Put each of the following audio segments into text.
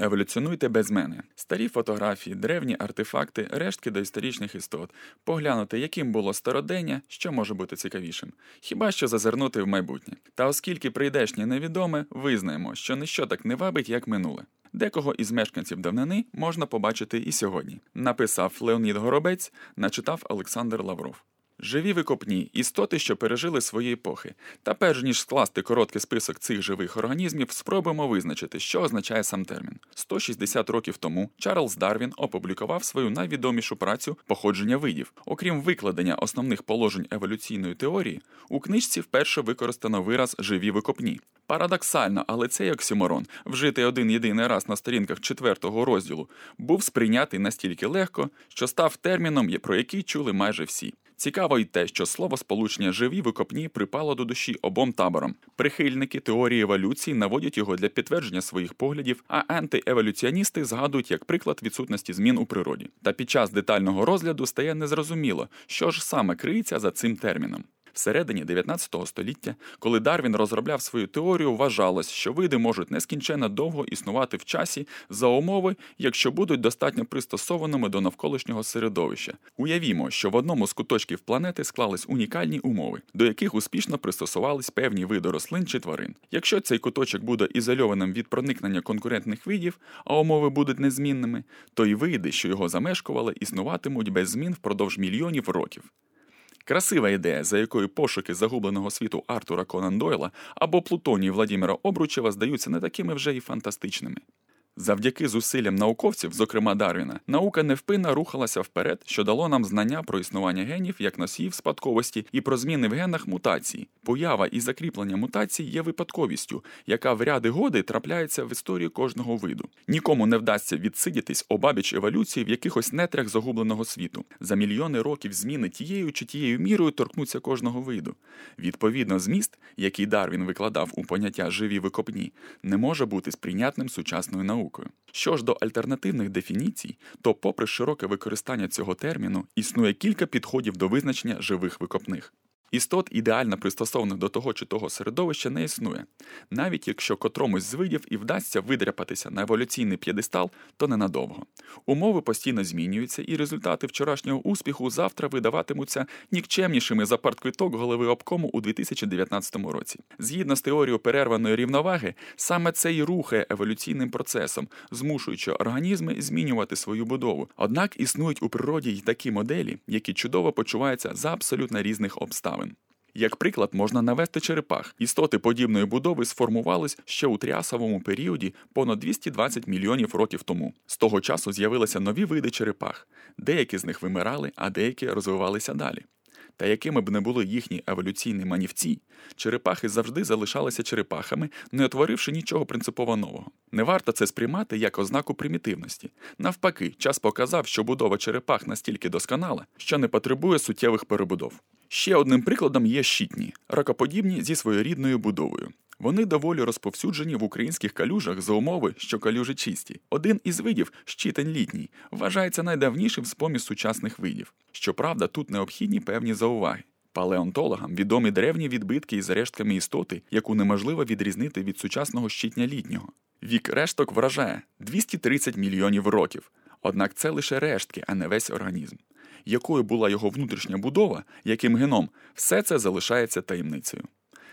Еволюціонуйте без мене. Старі фотографії, древні артефакти, рештки доісторичних істот. Поглянути, яким було стародення, що може бути цікавішим. Хіба що зазирнути в майбутнє. Та оскільки прийдешнє невідоме, визнаємо, що ніщо так не вабить, як минуле. Декого із мешканців давнини можна побачити і сьогодні. Написав Леонід Горобець, начитав Олександр Лавров. Живі викопні істоти, що пережили свої епохи. Та перш ніж скласти короткий список цих живих організмів, спробуємо визначити, що означає сам термін. 160 років тому Чарльз Дарвін опублікував свою найвідомішу працю походження видів. Окрім викладення основних положень еволюційної теорії, у книжці вперше використано вираз живі викопні. Парадоксально, але цей оксюморон, вжитий один єдиний раз на сторінках четвертого розділу, був сприйнятий настільки легко, що став терміном, про який чули майже всі. Цікаво й те, що слово сполучення живі викопні припало до душі обом таборам. Прихильники теорії еволюції наводять його для підтвердження своїх поглядів, а антиеволюціоністи згадують як приклад відсутності змін у природі. Та під час детального розгляду стає незрозуміло, що ж саме криється за цим терміном. Всередині 19 століття, коли Дарвін розробляв свою теорію, вважалось, що види можуть нескінченно довго існувати в часі за умови, якщо будуть достатньо пристосованими до навколишнього середовища. Уявімо, що в одному з куточків планети склались унікальні умови, до яких успішно пристосувались певні види рослин чи тварин. Якщо цей куточок буде ізольованим від проникнення конкурентних видів, а умови будуть незмінними, то й види, що його замешкували, існуватимуть без змін впродовж мільйонів років. Красива ідея, за якою пошуки загубленого світу Артура Конан Дойла або Плутонії Владимира Обручева здаються не такими вже й фантастичними. Завдяки зусиллям науковців, зокрема Дарвіна, наука невпинно рухалася вперед, що дало нам знання про існування генів як носіїв спадковості і про зміни в генах мутації. Поява і закріплення мутацій є випадковістю, яка в ряди годи трапляється в історії кожного виду. Нікому не вдасться відсидітись обабіч еволюції в якихось нетрях загубленого світу. За мільйони років зміни тією чи тією мірою торкнуться кожного виду. Відповідно, зміст, який Дарвін викладав у поняття живі викопні, не може бути сприйнятним сучасною наукою наукою. Що ж до альтернативних дефініцій, то, попри широке використання цього терміну, існує кілька підходів до визначення живих викопних. Істот, ідеально пристосованих до того чи того середовища, не існує. Навіть якщо котромусь з видів і вдасться видряпатися на еволюційний п'єдестал, то ненадовго. Умови постійно змінюються, і результати вчорашнього успіху завтра видаватимуться нікчемнішими за партквиток голови обкому у 2019 році. Згідно з теорією перерваної рівноваги, саме це й рухає еволюційним процесом, змушуючи організми змінювати свою будову. Однак існують у природі й такі моделі, які чудово почуваються за абсолютно різних обставин. Як приклад, можна навести черепах. Істоти подібної будови сформувались ще у тріасовому періоді понад 220 мільйонів років тому. З того часу з'явилися нові види черепах. Деякі з них вимирали, а деякі розвивалися далі. Та якими б не були їхні еволюційні манівці, черепахи завжди залишалися черепахами, не утворивши нічого принципово нового. Не варто це сприймати як ознаку примітивності. Навпаки, час показав, що будова черепах настільки досконала, що не потребує суттєвих перебудов. Ще одним прикладом є щитні, ракоподібні зі своєрідною будовою. Вони доволі розповсюджені в українських калюжах за умови, що калюжі чисті. Один із видів щитень літній, вважається найдавнішим з поміж сучасних видів. Щоправда, тут необхідні певні зауваги. Палеонтологам відомі древні відбитки із рештками істоти, яку неможливо відрізнити від сучасного щитня літнього. Вік решток вражає 230 мільйонів років. Однак це лише рештки, а не весь організм якою була його внутрішня будова, яким геном, все це залишається таємницею.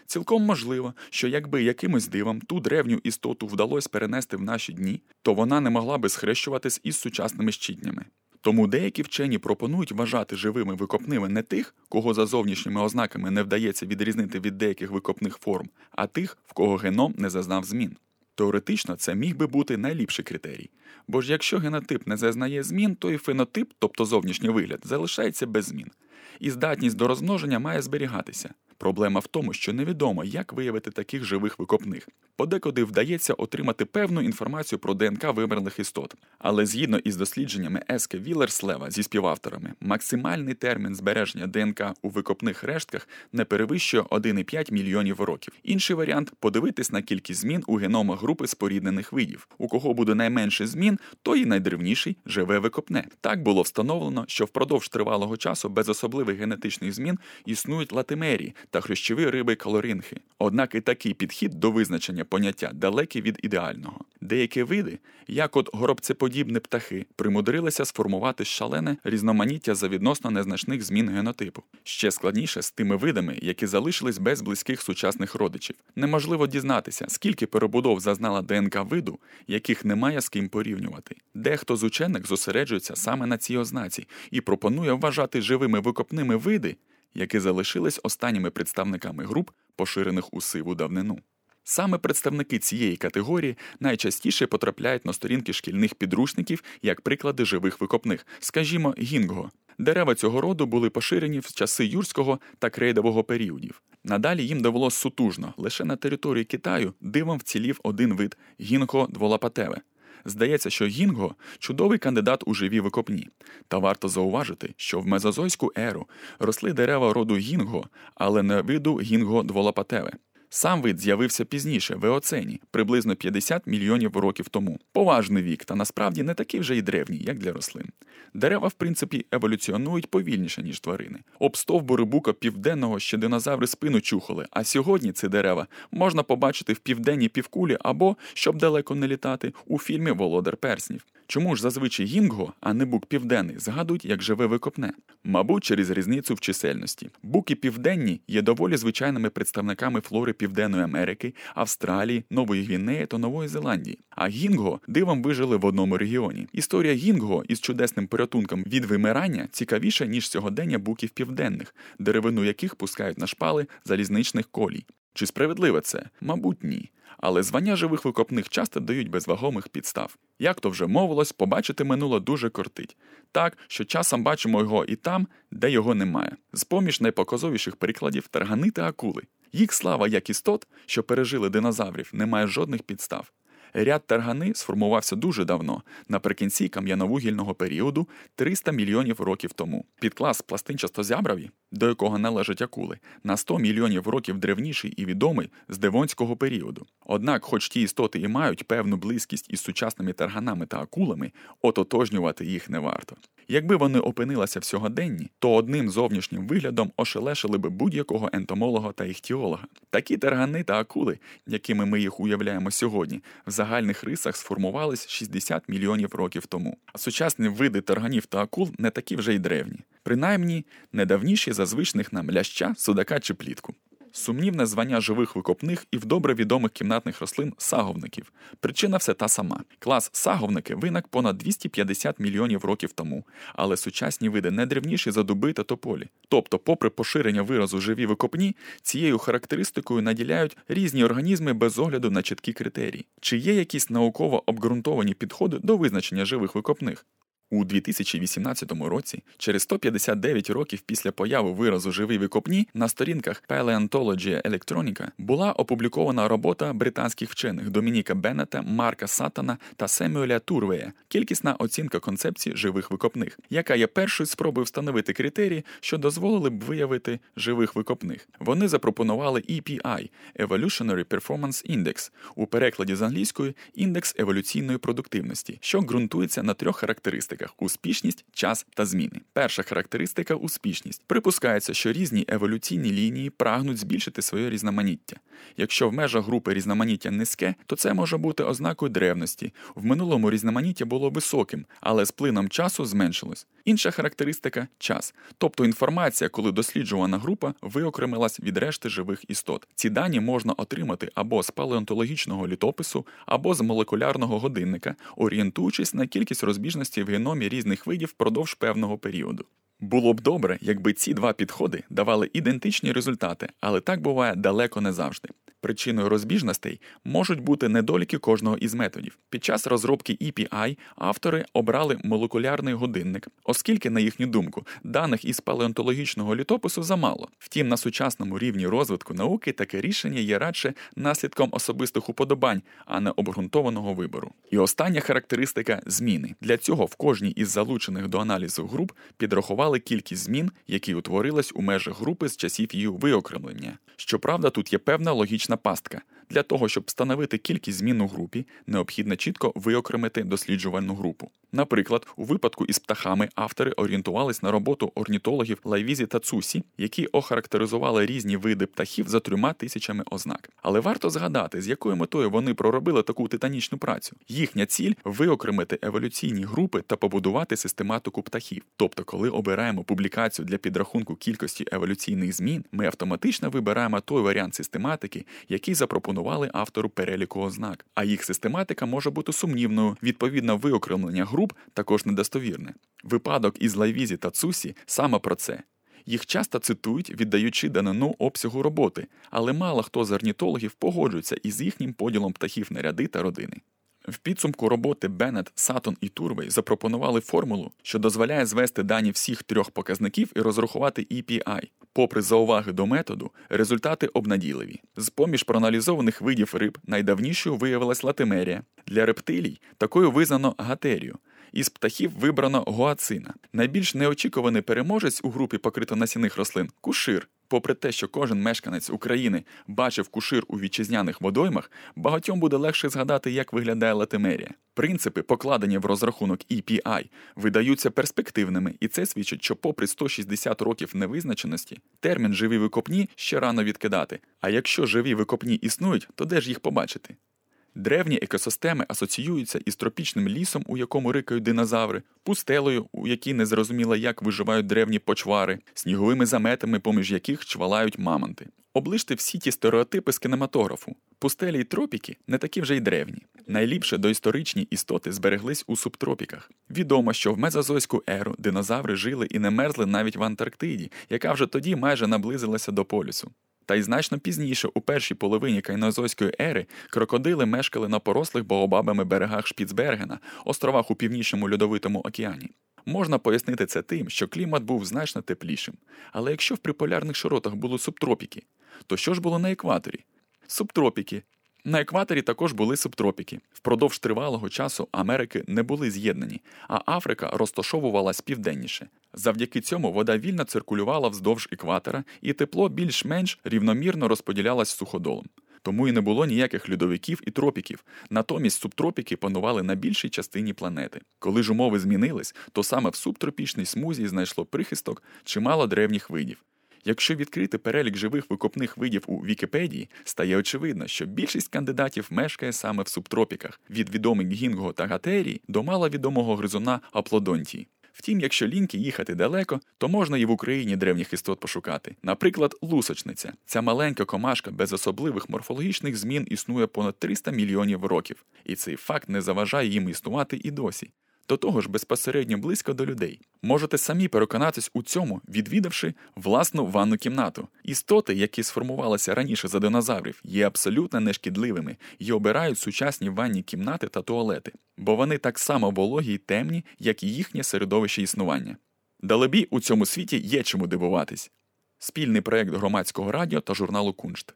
Цілком можливо, що якби якимось дивом ту древню істоту вдалося перенести в наші дні, то вона не могла би схрещуватись із сучасними щитнями. Тому деякі вчені пропонують вважати живими викопними не тих, кого за зовнішніми ознаками не вдається відрізнити від деяких викопних форм, а тих, в кого геном не зазнав змін. Теоретично це міг би бути найліпший критерій. Бо ж якщо генотип не зазнає змін, то і фенотип, тобто зовнішній вигляд, залишається без змін. І здатність до розмноження має зберігатися. Проблема в тому, що невідомо, як виявити таких живих викопних. Подекуди вдається отримати певну інформацію про ДНК вимерлих істот. Але згідно із дослідженнями Еске Вілерслева зі співавторами, максимальний термін збереження ДНК у викопних рештках не перевищує 1,5 мільйонів років. Інший варіант подивитись на кількість змін у геномах групи споріднених видів. У кого буде найменше змін, то і найдревніший живе викопне. Так було встановлено, що впродовж тривалого часу без особливих генетичних змін існують латимерії та хрящові риби калоринхи. Однак і такий підхід до визначення поняття далекий від ідеального. Деякі види, як от горобцеподібні птахи, примудрилися сформувати шалене різноманіття за відносно незначних змін генотипу. Ще складніше з тими видами, які залишились без близьких сучасних родичів. Неможливо дізнатися, скільки перебудов зазнала ДНК виду, яких немає з ким порівнювати. Дехто з учених зосереджується саме на цій ознаці і пропонує вважати живими викопними види, які залишились останніми представниками груп, поширених у сиву давнину. Саме представники цієї категорії найчастіше потрапляють на сторінки шкільних підручників як приклади живих викопних, скажімо, гінго. Дерева цього роду були поширені в часи юрського та крейдового періодів. Надалі їм довелось сутужно, лише на території Китаю дивом вцілів один вид гінго дволапатеве. Здається, що гінго чудовий кандидат у живі викопні. Та варто зауважити, що в мезозойську еру росли дерева роду гінго, але не виду гінго дволапатеве. Сам вид з'явився пізніше, в Еоцені, приблизно 50 мільйонів років тому. Поважний вік, та насправді не такий вже й древній, як для рослин. Дерева, в принципі, еволюціонують повільніше, ніж тварини. Об стовбури бука південного ще динозаври спину чухали, а сьогодні ці дерева можна побачити в південній півкулі або, щоб далеко не літати, у фільмі Володар Перснів. Чому ж зазвичай гінго, а не бук південний, згадують як живе викопне? Мабуть, через різницю в чисельності. Буки південні є доволі звичайними представниками флори Південної Америки, Австралії, Нової Гвінеї та Нової Зеландії. А гінго дивом вижили в одному регіоні. Історія гінго із чудесним порятунком від вимирання цікавіша, ніж сьогодення буків південних, деревину яких пускають на шпали залізничних колій. Чи справедливе це? Мабуть, ні. Але звання живих викопних часто дають без вагомих підстав. Як то вже мовилось, побачити минуло дуже кортить, так що часом бачимо його і там, де його немає. З поміж найпоказовіших прикладів таргани та акули. Їх слава як істот, що пережили динозаврів, не має жодних підстав. Ряд таргани сформувався дуже давно, наприкінці кам'яновугільного періоду 300 мільйонів років тому. Підклас пластинчастозябраві, до якого належать акули, на 100 мільйонів років древніший і відомий з девонського періоду. Однак, хоч ті істоти і мають певну близькість із сучасними тарганами та акулами, ототожнювати їх не варто. Якби вони опинилися в сьогоденні, то одним зовнішнім виглядом ошелешили би будь-якого ентомолога та іхтіолога. Такі таргани та акули, якими ми їх уявляємо сьогодні, в загальних рисах сформувались 60 мільйонів років тому. А сучасні види тарганів та акул не такі вже й древні, принаймні не давніші за звичних нам ляща, судака чи плітку. Сумнівне звання живих викопних і в добре відомих кімнатних рослин саговників. Причина все та сама. Клас саговники виник понад 250 мільйонів років тому, але сучасні види не древніші за дуби та тополі. Тобто, попри поширення виразу живі викопні, цією характеристикою наділяють різні організми без огляду на чіткі критерії. Чи є якісь науково обґрунтовані підходи до визначення живих викопних? У 2018 році, через 159 років після появи виразу живий викопні, на сторінках Paleontology Electronica була опублікована робота британських вчених Домініка Беннета, Марка Сатана та Семюеля Турвея Кількісна оцінка концепції живих викопних, яка є першою спробою встановити критерії, що дозволили б виявити живих викопних. Вони запропонували EPI Evolutionary Performance Index, у перекладі з англійської індекс еволюційної продуктивності, що ґрунтується на трьох характеристиках характеристиках успішність, час та зміни. Перша характеристика успішність. Припускається, що різні еволюційні лінії прагнуть збільшити своє різноманіття. Якщо в межах групи різноманіття низьке, то це може бути ознакою древності. В минулому різноманіття було високим, але з плином часу зменшилось. Інша характеристика час, тобто інформація, коли досліджувана група виокремилась від решти живих істот. Ці дані можна отримати або з палеонтологічного літопису, або з молекулярного годинника, орієнтуючись на кількість розбіжностей в геномі різних видів впродовж певного періоду. Було б добре, якби ці два підходи давали ідентичні результати, але так буває далеко не завжди. Причиною розбіжностей можуть бути недоліки кожного із методів. Під час розробки EPI автори обрали молекулярний годинник, оскільки, на їхню думку, даних із палеонтологічного літопису замало. Втім, на сучасному рівні розвитку науки таке рішення є радше наслідком особистих уподобань, а не обґрунтованого вибору. І остання характеристика зміни. Для цього в кожній із залучених до аналізу груп підрахували кількість змін, які утворились у межах групи з часів її виокремлення. Щоправда, тут є певна логічна пастка. Для того, щоб встановити кількість змін у групі, необхідно чітко виокремити досліджувану групу. Наприклад, у випадку із птахами автори орієнтувались на роботу орнітологів Лайвізі та Цусі, які охарактеризували різні види птахів за трьома тисячами ознак. Але варто згадати, з якою метою вони проробили таку титанічну працю. Їхня ціль виокремити еволюційні групи та побудувати систематику птахів. Тобто, коли обираємо публікацію для підрахунку кількості еволюційних змін, ми автоматично вибираємо той варіант систематики, який запропонували автору переліку ознак. А їх систематика може бути сумнівною, відповідно, виокремлення груп також недостовірне. Випадок із Лайвізі та Цусі саме про це. Їх часто цитують, віддаючи данину обсягу роботи, але мало хто з орнітологів погоджується із їхнім поділом птахів на ряди та родини. В підсумку роботи Беннет, Саттон і Турвей запропонували формулу, що дозволяє звести дані всіх трьох показників і розрахувати EPI. Попри зауваги до методу, результати обнадійливі. З-поміж проаналізованих видів риб найдавнішою виявилась латимерія. Для рептилій такою визнано гатерію. Із птахів вибрано гуацина. Найбільш неочікуваний переможець у групі покритонасінних рослин кушир. Попри те, що кожен мешканець України бачив кушир у вітчизняних водоймах, багатьом буде легше згадати, як виглядає латимерія. Принципи, покладені в розрахунок EPI, видаються перспективними, і це свідчить, що, попри 160 років невизначеності, термін живі викопні ще рано відкидати. А якщо живі викопні існують, то де ж їх побачити? Древні екосистеми асоціюються із тропічним лісом, у якому рикають динозаври, пустелою, у якій не зрозуміло, як виживають древні почвари, сніговими заметами, поміж яких чвалають мамонти. Оближте всі ті стереотипи з кінематографу. Пустелі й тропіки не такі вже й древні. Найліпше доісторичні істоти збереглись у субтропіках. Відомо, що в мезозойську еру динозаври жили і не мерзли навіть в Антарктиді, яка вже тоді майже наблизилася до полюсу. Та й значно пізніше, у першій половині кайнозойської ери, крокодили мешкали на порослих богобабами берегах Шпіцбергена, островах у північному льодовитому океані. Можна пояснити це тим, що клімат був значно теплішим. Але якщо в приполярних широтах були субтропіки, то що ж було на екваторі? Субтропіки. На екваторі також були субтропіки. Впродовж тривалого часу Америки не були з'єднані, а Африка розташовувалась південніше. Завдяки цьому вода вільно циркулювала вздовж екватора, і тепло більш-менш рівномірно розподілялось суходолом. Тому і не було ніяких льодовиків і тропіків. Натомість субтропіки панували на більшій частині планети. Коли ж умови змінились, то саме в субтропічній смузі знайшло прихисток чимало древніх видів. Якщо відкрити перелік живих викопних видів у Вікіпедії, стає очевидно, що більшість кандидатів мешкає саме в субтропіках від відомих гінго та гатерії до маловідомого гризуна аплодонтії. Втім, якщо ліньки їхати далеко, то можна і в Україні древніх істот пошукати. Наприклад, лусочниця. Ця маленька комашка без особливих морфологічних змін існує понад 300 мільйонів років, і цей факт не заважає їм існувати і досі до того ж безпосередньо близько до людей. Можете самі переконатись у цьому, відвідавши власну ванну кімнату. Істоти, які сформувалися раніше за динозаврів, є абсолютно нешкідливими і обирають сучасні ванні кімнати та туалети, бо вони так само вологі й темні, як і їхнє середовище існування. Далебі у цьому світі є чому дивуватись. Спільний проект громадського радіо та журналу Куншт.